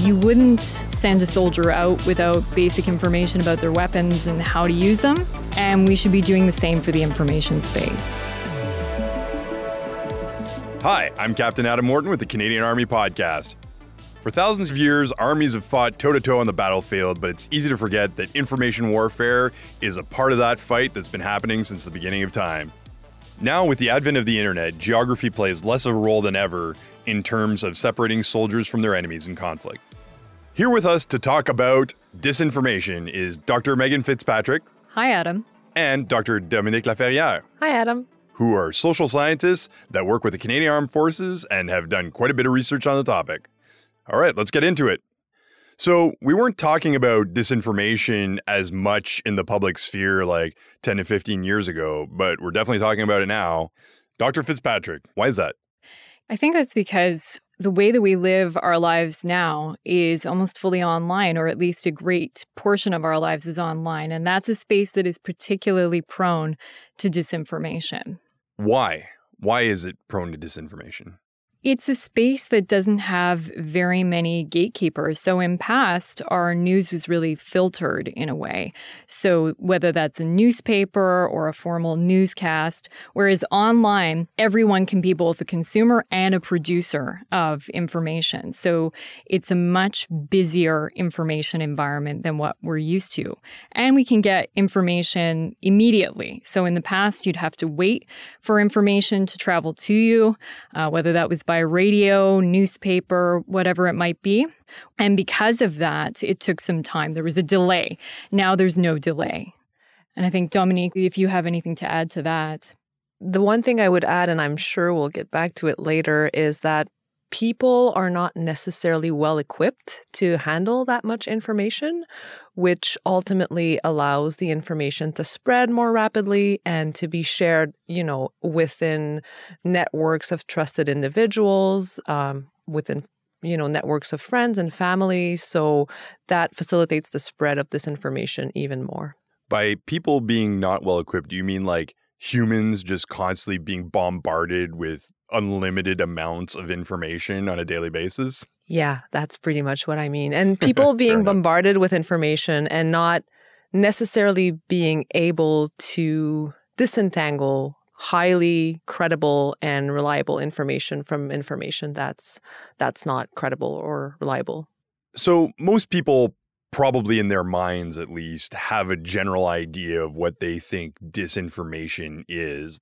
You wouldn't send a soldier out without basic information about their weapons and how to use them, and we should be doing the same for the information space. Hi, I'm Captain Adam Morton with the Canadian Army Podcast. For thousands of years, armies have fought toe to toe on the battlefield, but it's easy to forget that information warfare is a part of that fight that's been happening since the beginning of time. Now, with the advent of the internet, geography plays less of a role than ever in terms of separating soldiers from their enemies in conflict. Here with us to talk about disinformation is Dr. Megan Fitzpatrick. Hi, Adam. And Dr. Dominique Laferrière. Hi, Adam. Who are social scientists that work with the Canadian Armed Forces and have done quite a bit of research on the topic. All right, let's get into it. So, we weren't talking about disinformation as much in the public sphere like 10 to 15 years ago, but we're definitely talking about it now. Dr. Fitzpatrick, why is that? I think that's because the way that we live our lives now is almost fully online, or at least a great portion of our lives is online. And that's a space that is particularly prone to disinformation. Why? Why is it prone to disinformation? It's a space that doesn't have very many gatekeepers. So, in past, our news was really filtered in a way. So, whether that's a newspaper or a formal newscast, whereas online, everyone can be both a consumer and a producer of information. So, it's a much busier information environment than what we're used to. And we can get information immediately. So, in the past, you'd have to wait for information to travel to you, uh, whether that was by radio, newspaper, whatever it might be. And because of that, it took some time. There was a delay. Now there's no delay. And I think, Dominique, if you have anything to add to that. The one thing I would add, and I'm sure we'll get back to it later, is that people are not necessarily well equipped to handle that much information, which ultimately allows the information to spread more rapidly and to be shared, you know, within networks of trusted individuals, um, within you know networks of friends and family. So that facilitates the spread of this information even more. By people being not well equipped do you mean like humans just constantly being bombarded with unlimited amounts of information on a daily basis. Yeah, that's pretty much what I mean. And people being bombarded with information and not necessarily being able to disentangle highly credible and reliable information from information that's that's not credible or reliable. So most people probably in their minds at least have a general idea of what they think disinformation is.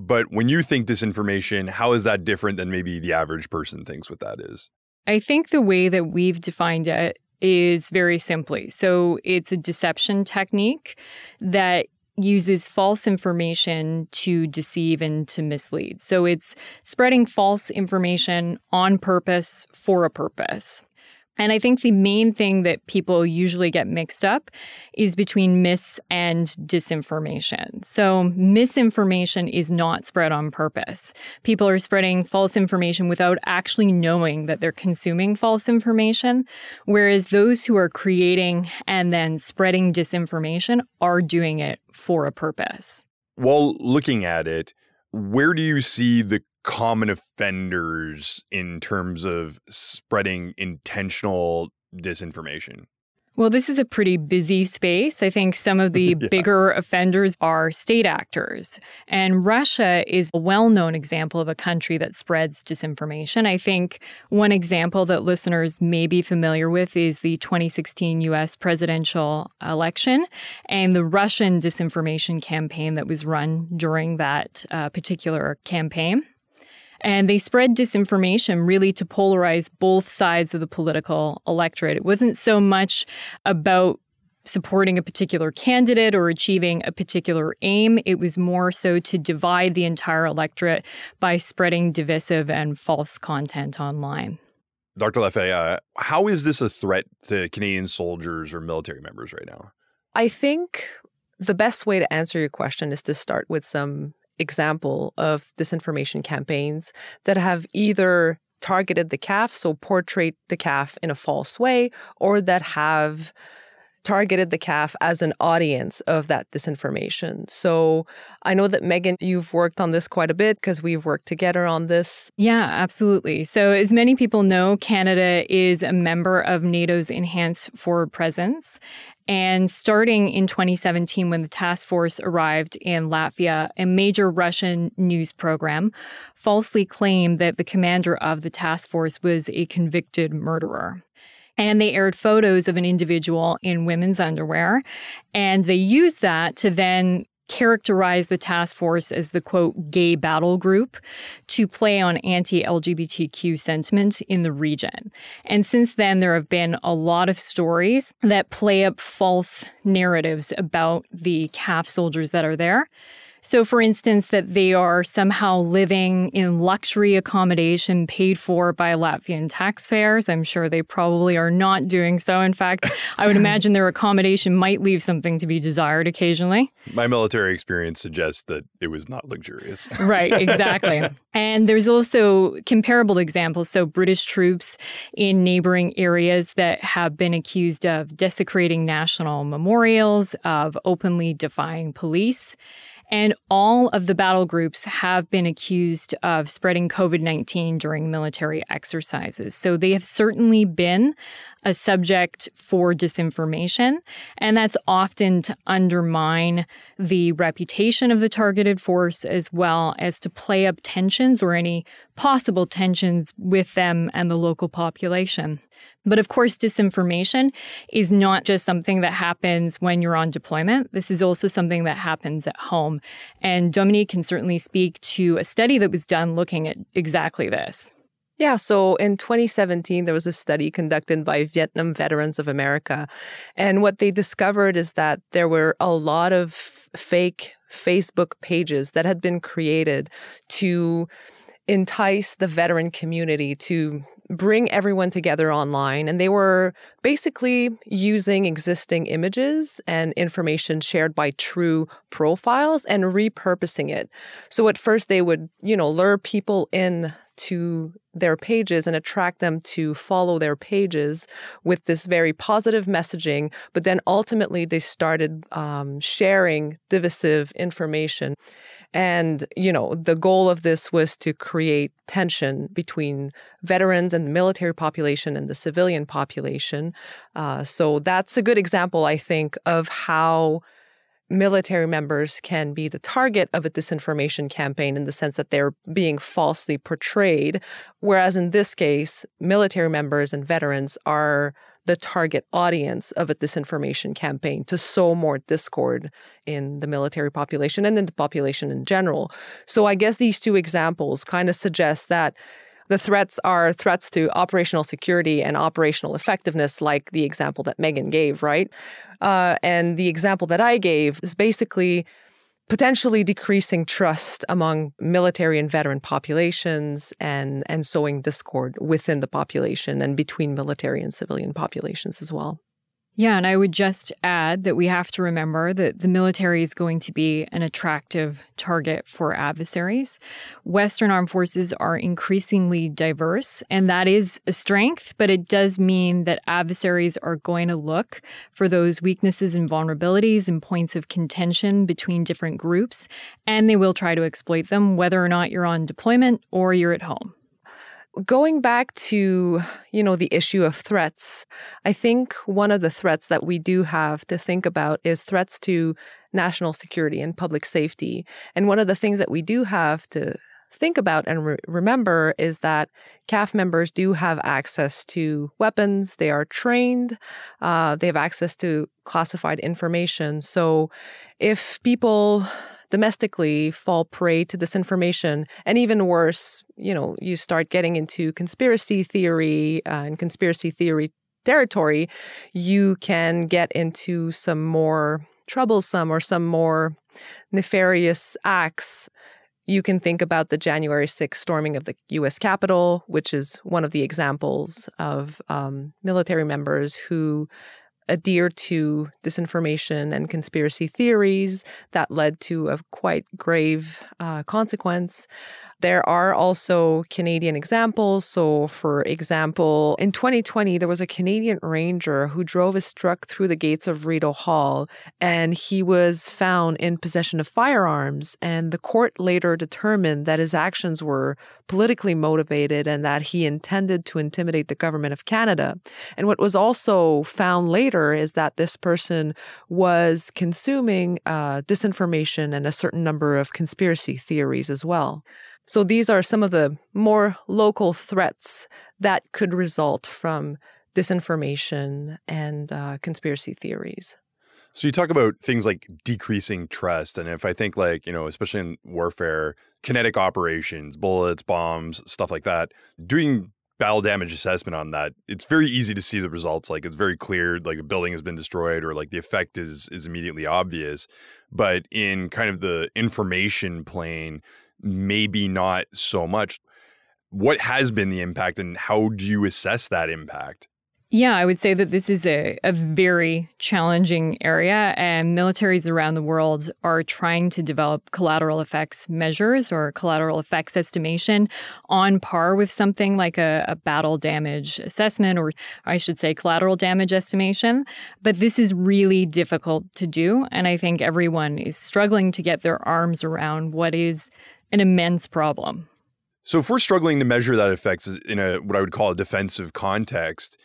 But when you think disinformation, how is that different than maybe the average person thinks what that is? I think the way that we've defined it is very simply. So it's a deception technique that uses false information to deceive and to mislead. So it's spreading false information on purpose for a purpose. And I think the main thing that people usually get mixed up is between mis and disinformation. So, misinformation is not spread on purpose. People are spreading false information without actually knowing that they're consuming false information, whereas those who are creating and then spreading disinformation are doing it for a purpose. While looking at it, where do you see the common offenders in terms of spreading intentional disinformation? Well, this is a pretty busy space. I think some of the yeah. bigger offenders are state actors. And Russia is a well known example of a country that spreads disinformation. I think one example that listeners may be familiar with is the 2016 US presidential election and the Russian disinformation campaign that was run during that uh, particular campaign. And they spread disinformation really to polarize both sides of the political electorate. It wasn't so much about supporting a particular candidate or achieving a particular aim. It was more so to divide the entire electorate by spreading divisive and false content online. Dr. Laferrière, uh, how is this a threat to Canadian soldiers or military members right now? I think the best way to answer your question is to start with some example of disinformation campaigns that have either targeted the CAF, so portrayed the CAF in a false way, or that have targeted the CAF as an audience of that disinformation. So I know that Megan, you've worked on this quite a bit because we've worked together on this. Yeah, absolutely. So, as many people know, Canada is a member of NATO's Enhanced Forward Presence. And starting in 2017, when the task force arrived in Latvia, a major Russian news program falsely claimed that the commander of the task force was a convicted murderer. And they aired photos of an individual in women's underwear. And they used that to then characterize the task force as the quote gay battle group to play on anti LGBTQ sentiment in the region. And since then, there have been a lot of stories that play up false narratives about the CAF soldiers that are there. So, for instance, that they are somehow living in luxury accommodation paid for by Latvian taxpayers. I'm sure they probably are not doing so. In fact, I would imagine their accommodation might leave something to be desired occasionally. My military experience suggests that it was not luxurious. right, exactly. and there's also comparable examples. So, British troops in neighboring areas that have been accused of desecrating national memorials, of openly defying police. And all of the battle groups have been accused of spreading COVID 19 during military exercises. So they have certainly been a subject for disinformation. And that's often to undermine the reputation of the targeted force as well as to play up tensions or any possible tensions with them and the local population. But of course, disinformation is not just something that happens when you're on deployment. This is also something that happens at home. And Dominique can certainly speak to a study that was done looking at exactly this. Yeah, so in 2017, there was a study conducted by Vietnam Veterans of America. And what they discovered is that there were a lot of fake Facebook pages that had been created to entice the veteran community to bring everyone together online. And they were basically using existing images and information shared by true profiles and repurposing it. So at first they would, you know, lure people in to their pages and attract them to follow their pages with this very positive messaging. But then ultimately, they started um, sharing divisive information. And, you know, the goal of this was to create tension between veterans and the military population and the civilian population. Uh, so that's a good example, I think, of how military members can be the target of a disinformation campaign in the sense that they're being falsely portrayed. Whereas in this case, military members and veterans are the target audience of a disinformation campaign to sow more discord in the military population and in the population in general. So I guess these two examples kind of suggest that the threats are threats to operational security and operational effectiveness, like the example that Megan gave, right? Uh, and the example that I gave is basically potentially decreasing trust among military and veteran populations and, and sowing discord within the population and between military and civilian populations as well. Yeah, and I would just add that we have to remember that the military is going to be an attractive target for adversaries. Western armed forces are increasingly diverse, and that is a strength, but it does mean that adversaries are going to look for those weaknesses and vulnerabilities and points of contention between different groups, and they will try to exploit them, whether or not you're on deployment or you're at home going back to you know the issue of threats i think one of the threats that we do have to think about is threats to national security and public safety and one of the things that we do have to think about and re- remember is that CAF members do have access to weapons. They are trained. Uh, they have access to classified information. So if people domestically fall prey to disinformation. And even worse, you know, you start getting into conspiracy theory uh, and conspiracy theory territory, you can get into some more troublesome or some more nefarious acts. You can think about the January 6th storming of the US Capitol, which is one of the examples of um, military members who adhere to disinformation and conspiracy theories that led to a quite grave uh, consequence. There are also Canadian examples. So, for example, in 2020, there was a Canadian ranger who drove his truck through the gates of Rideau Hall and he was found in possession of firearms. And the court later determined that his actions were politically motivated and that he intended to intimidate the government of Canada. And what was also found later is that this person was consuming uh, disinformation and a certain number of conspiracy theories as well. So these are some of the more local threats that could result from disinformation and uh, conspiracy theories. So you talk about things like decreasing trust, and if I think like you know, especially in warfare, kinetic operations, bullets, bombs, stuff like that, doing battle damage assessment on that, it's very easy to see the results. Like it's very clear, like a building has been destroyed, or like the effect is is immediately obvious. But in kind of the information plane, maybe not so much. What has been the impact and how do you assess that impact? Yeah, I would say that this is a, a very challenging area, and militaries around the world are trying to develop collateral effects measures or collateral effects estimation on par with something like a, a battle damage assessment, or I should say, collateral damage estimation. But this is really difficult to do, and I think everyone is struggling to get their arms around what is an immense problem. So, if we're struggling to measure that effects in a what I would call a defensive context,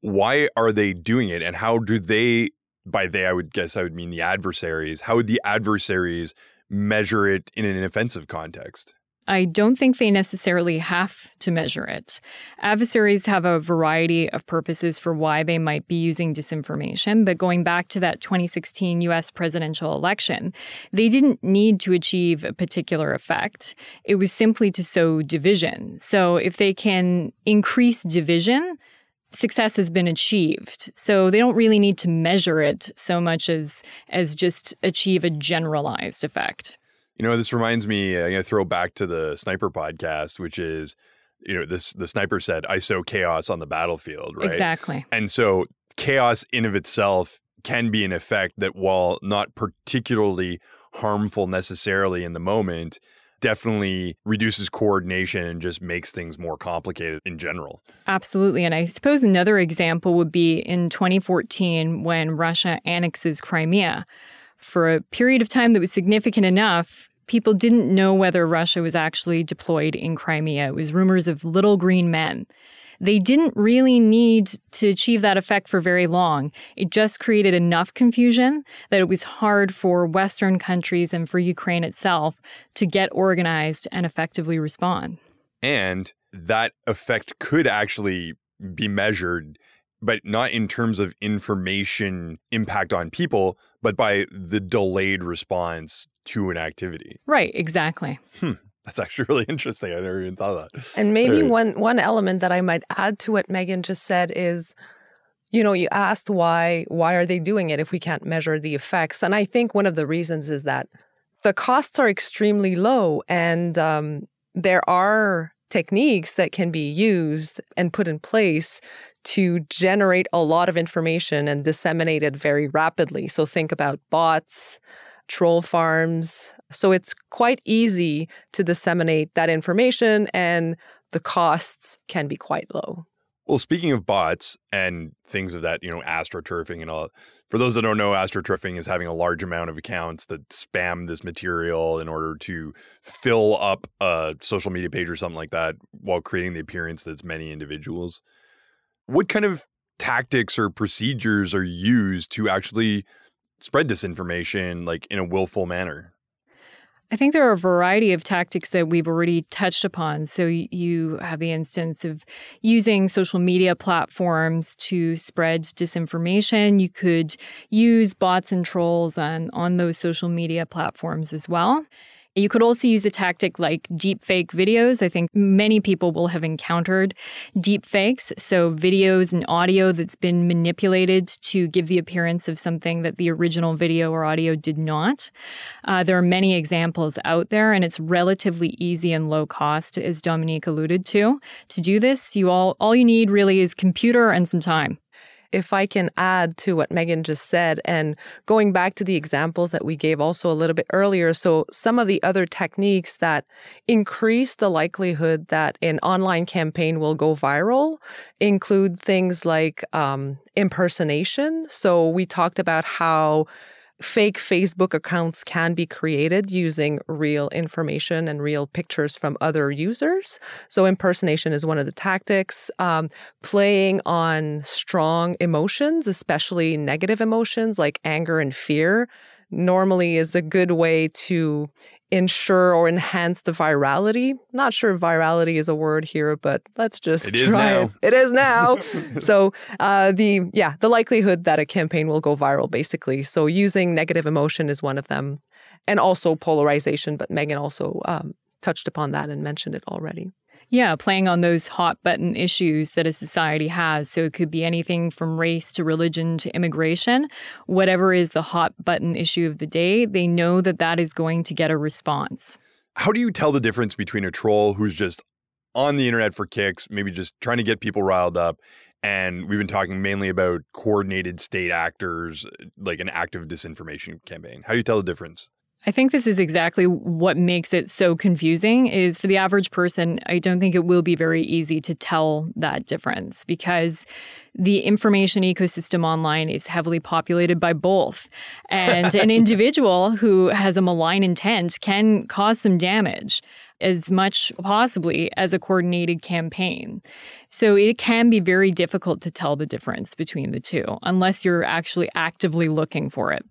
why are they doing it, and how do they? By they, I would guess I would mean the adversaries. How would the adversaries measure it in an offensive context? I don't think they necessarily have to measure it. Adversaries have a variety of purposes for why they might be using disinformation, but going back to that 2016 US presidential election, they didn't need to achieve a particular effect. It was simply to sow division. So if they can increase division, success has been achieved. So they don't really need to measure it so much as as just achieve a generalized effect. You know, this reminds me. Uh, I'm going to throw back to the sniper podcast, which is, you know, this the sniper said, "I sow chaos on the battlefield." Right. Exactly. And so chaos in of itself can be an effect that, while not particularly harmful necessarily in the moment, definitely reduces coordination and just makes things more complicated in general. Absolutely. And I suppose another example would be in 2014 when Russia annexes Crimea for a period of time that was significant enough, people didn't know whether Russia was actually deployed in Crimea. It was rumors of little green men. They didn't really need to achieve that effect for very long. It just created enough confusion that it was hard for Western countries and for Ukraine itself to get organized and effectively respond. And that effect could actually be measured but not in terms of information impact on people, but by the delayed response to an activity. Right, exactly. Hmm. That's actually really interesting. I never even thought of that. And maybe one one element that I might add to what Megan just said is you know, you asked why why are they doing it if we can't measure the effects? And I think one of the reasons is that the costs are extremely low and um, there are techniques that can be used and put in place to generate a lot of information and disseminate it very rapidly. So think about bots, troll farms. So it's quite easy to disseminate that information and the costs can be quite low. Well, speaking of bots and things of that, you know, astroturfing and all, for those that don't know, astroturfing is having a large amount of accounts that spam this material in order to fill up a social media page or something like that while creating the appearance that it's many individuals. What kind of tactics or procedures are used to actually spread disinformation like in a willful manner? I think there are a variety of tactics that we've already touched upon. So you have the instance of using social media platforms to spread disinformation. You could use bots and trolls on, on those social media platforms as well. You could also use a tactic like deepfake videos. I think many people will have encountered deepfakes. So, videos and audio that's been manipulated to give the appearance of something that the original video or audio did not. Uh, there are many examples out there, and it's relatively easy and low cost, as Dominique alluded to. To do this, you all all you need really is computer and some time. If I can add to what Megan just said, and going back to the examples that we gave also a little bit earlier, so some of the other techniques that increase the likelihood that an online campaign will go viral include things like um, impersonation. So we talked about how fake Facebook accounts can be created using real information and real pictures from other users. So, impersonation is one of the tactics. Um, playing on strong emotions, especially negative emotions like anger and fear, normally is a good way to ensure or enhance the virality. Not sure virality is a word here, but let's just it try now. it. It is now. so uh, the yeah, the likelihood that a campaign will go viral, basically. So using negative emotion is one of them, and also polarization. But Megan also um, touched upon that and mentioned it already. Yeah, playing on those hot button issues that a society has. So it could be anything from race to religion to immigration. Whatever is the hot button issue of the day, they know that that is going to get a response. How do you tell the difference between a troll who's just on the internet for kicks, maybe just trying to get people riled up, and we've been talking mainly about coordinated state actors, like an active disinformation campaign? How do you tell the difference? I think this is exactly what makes it so confusing is for the average person, I don't think it will be very easy to tell that difference because the information ecosystem online is heavily populated by both. And an individual who has a malign intent can cause some damage as much possibly as a coordinated campaign. So it can be very difficult to tell the difference between the two unless you're actually actively looking for it.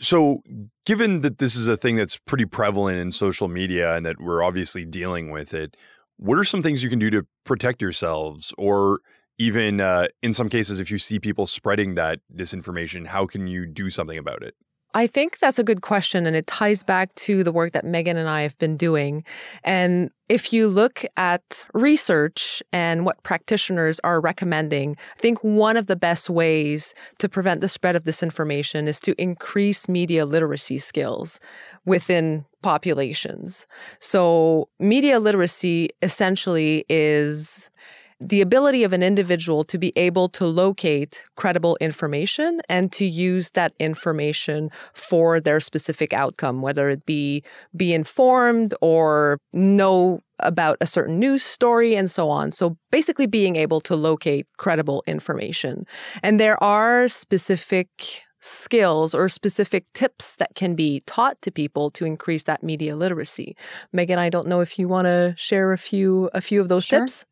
So, given that this is a thing that's pretty prevalent in social media and that we're obviously dealing with it, what are some things you can do to protect yourselves? Or even uh, in some cases, if you see people spreading that disinformation, how can you do something about it? I think that's a good question, and it ties back to the work that Megan and I have been doing. And if you look at research and what practitioners are recommending, I think one of the best ways to prevent the spread of disinformation is to increase media literacy skills within populations. So, media literacy essentially is the ability of an individual to be able to locate credible information and to use that information for their specific outcome, whether it be be informed or know about a certain news story and so on. So basically being able to locate credible information. And there are specific skills or specific tips that can be taught to people to increase that media literacy. Megan, I don't know if you want to share a few a few of those sure. tips.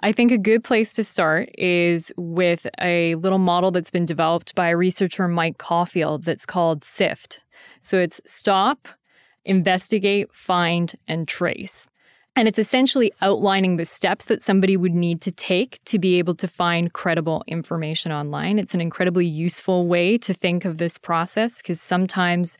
I think a good place to start is with a little model that's been developed by researcher Mike Caulfield that's called SIFT. So it's stop, investigate, find, and trace. And it's essentially outlining the steps that somebody would need to take to be able to find credible information online. It's an incredibly useful way to think of this process because sometimes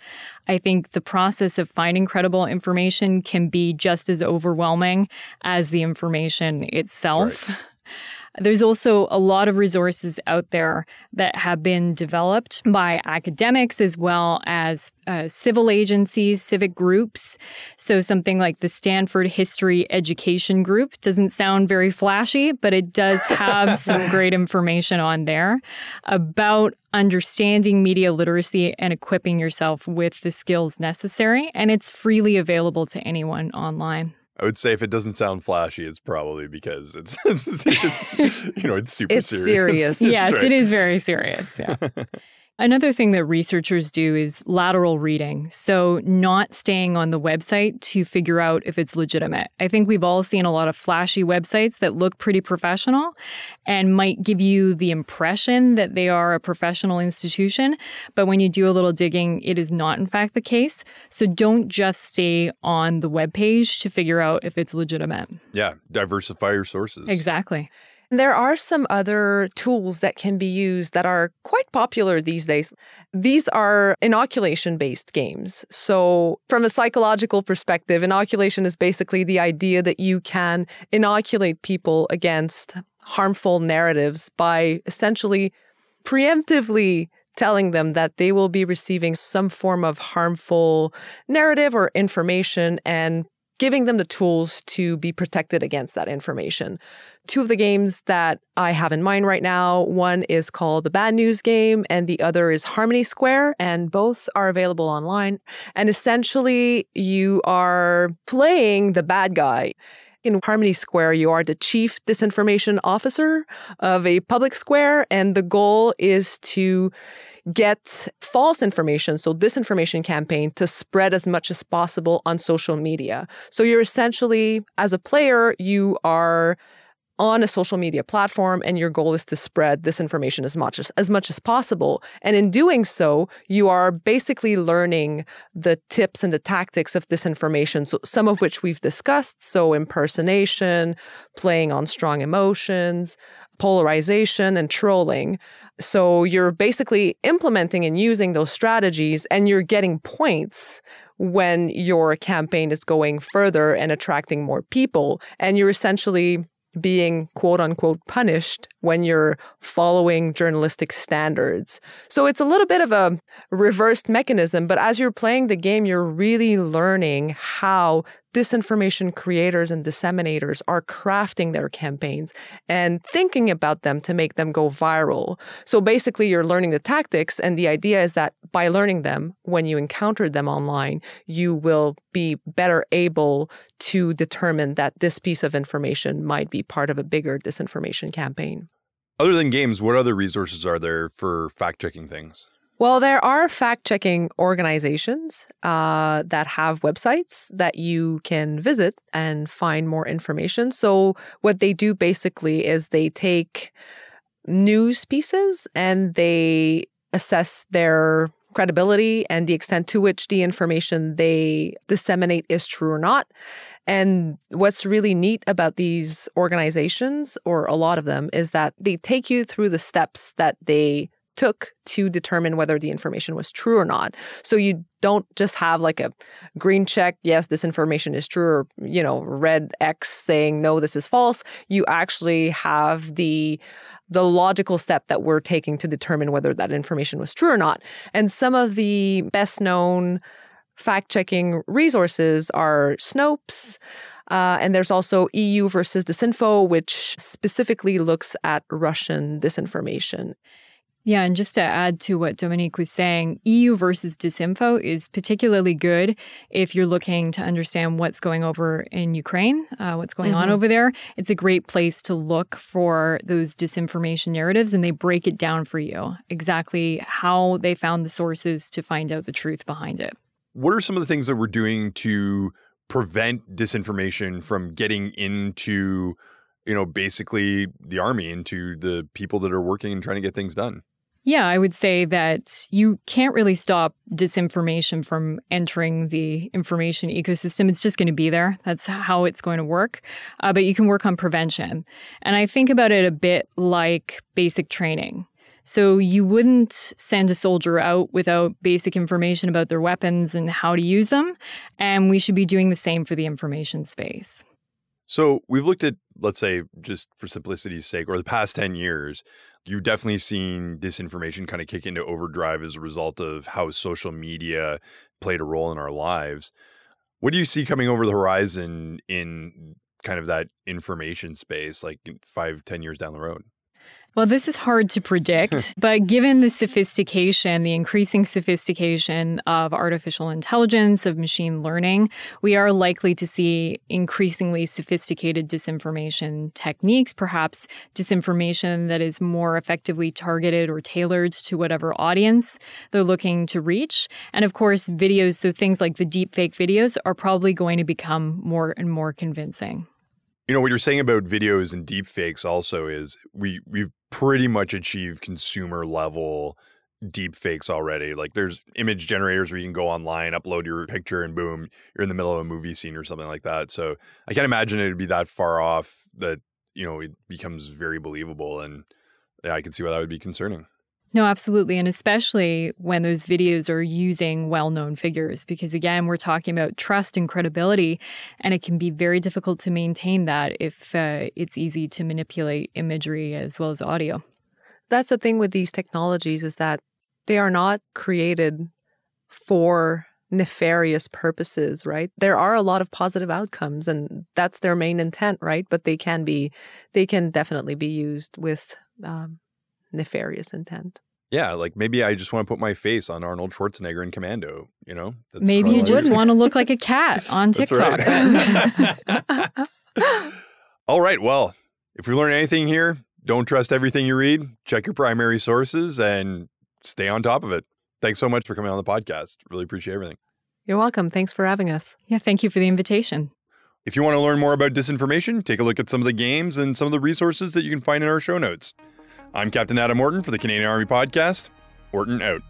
I think the process of finding credible information can be just as overwhelming as the information itself. There's also a lot of resources out there that have been developed by academics as well as uh, civil agencies, civic groups. So, something like the Stanford History Education Group doesn't sound very flashy, but it does have some great information on there about understanding media literacy and equipping yourself with the skills necessary. And it's freely available to anyone online. I would say if it doesn't sound flashy, it's probably because it's, it's, it's you know it's super it's serious. serious. yes, right. it is very serious. Yeah. Another thing that researchers do is lateral reading. So, not staying on the website to figure out if it's legitimate. I think we've all seen a lot of flashy websites that look pretty professional and might give you the impression that they are a professional institution. But when you do a little digging, it is not, in fact, the case. So, don't just stay on the web page to figure out if it's legitimate. Yeah, diversify your sources. Exactly. There are some other tools that can be used that are quite popular these days. These are inoculation based games. So, from a psychological perspective, inoculation is basically the idea that you can inoculate people against harmful narratives by essentially preemptively telling them that they will be receiving some form of harmful narrative or information and giving them the tools to be protected against that information. Two of the games that I have in mind right now one is called the Bad News Game, and the other is Harmony Square, and both are available online. And essentially, you are playing the bad guy. In Harmony Square, you are the chief disinformation officer of a public square, and the goal is to get false information, so disinformation campaign, to spread as much as possible on social media. So you're essentially, as a player, you are on a social media platform and your goal is to spread this information as much as, as much as possible and in doing so you are basically learning the tips and the tactics of disinformation so some of which we've discussed so impersonation playing on strong emotions polarization and trolling so you're basically implementing and using those strategies and you're getting points when your campaign is going further and attracting more people and you're essentially being quote unquote punished when you're following journalistic standards. So it's a little bit of a reversed mechanism, but as you're playing the game, you're really learning how disinformation creators and disseminators are crafting their campaigns and thinking about them to make them go viral. So basically, you're learning the tactics, and the idea is that by learning them, when you encounter them online, you will be better able to determine that this piece of information might be part of a bigger disinformation campaign. Other than games, what other resources are there for fact checking things? Well, there are fact checking organizations uh, that have websites that you can visit and find more information. So, what they do basically is they take news pieces and they assess their credibility and the extent to which the information they disseminate is true or not. And what's really neat about these organizations, or a lot of them, is that they take you through the steps that they took to determine whether the information was true or not. So you don't just have like a green check, yes, this information is true, or, you know, red X saying, no, this is false. You actually have the the logical step that we're taking to determine whether that information was true or not. And some of the best known fact checking resources are Snopes. Uh, and there's also EU versus Disinfo, which specifically looks at Russian disinformation. Yeah, and just to add to what Dominique was saying, EU versus disinfo is particularly good if you're looking to understand what's going over in Ukraine, uh, what's going mm-hmm. on over there. It's a great place to look for those disinformation narratives, and they break it down for you exactly how they found the sources to find out the truth behind it. What are some of the things that we're doing to prevent disinformation from getting into, you know, basically the army, into the people that are working and trying to get things done? Yeah, I would say that you can't really stop disinformation from entering the information ecosystem. It's just going to be there. That's how it's going to work. Uh, but you can work on prevention. And I think about it a bit like basic training. So you wouldn't send a soldier out without basic information about their weapons and how to use them. And we should be doing the same for the information space. So we've looked at, let's say, just for simplicity's sake, or the past 10 years, you've definitely seen disinformation kind of kick into overdrive as a result of how social media played a role in our lives. What do you see coming over the horizon in kind of that information space, like five, ten years down the road? Well, this is hard to predict, but given the sophistication, the increasing sophistication of artificial intelligence, of machine learning, we are likely to see increasingly sophisticated disinformation techniques, perhaps disinformation that is more effectively targeted or tailored to whatever audience they're looking to reach. And of course, videos, so things like the deepfake videos, are probably going to become more and more convincing. You know what you're saying about videos and deepfakes also is we we've pretty much achieved consumer level deepfakes already. Like there's image generators where you can go online, upload your picture, and boom, you're in the middle of a movie scene or something like that. So I can't imagine it would be that far off that you know it becomes very believable, and yeah, I can see why that would be concerning. No, absolutely. And especially when those videos are using well known figures, because again, we're talking about trust and credibility, and it can be very difficult to maintain that if uh, it's easy to manipulate imagery as well as audio. That's the thing with these technologies is that they are not created for nefarious purposes, right? There are a lot of positive outcomes and that's their main intent, right? But they can be, they can definitely be used with um, nefarious intent. Yeah, like maybe I just want to put my face on Arnold Schwarzenegger in Commando, you know? That's maybe you just want to look like a cat on TikTok. Right. All right, well, if we learn anything here, don't trust everything you read. Check your primary sources and stay on top of it. Thanks so much for coming on the podcast. Really appreciate everything. You're welcome. Thanks for having us. Yeah, thank you for the invitation. If you want to learn more about disinformation, take a look at some of the games and some of the resources that you can find in our show notes. I'm Captain Adam Morton for the Canadian Army Podcast. Orton out.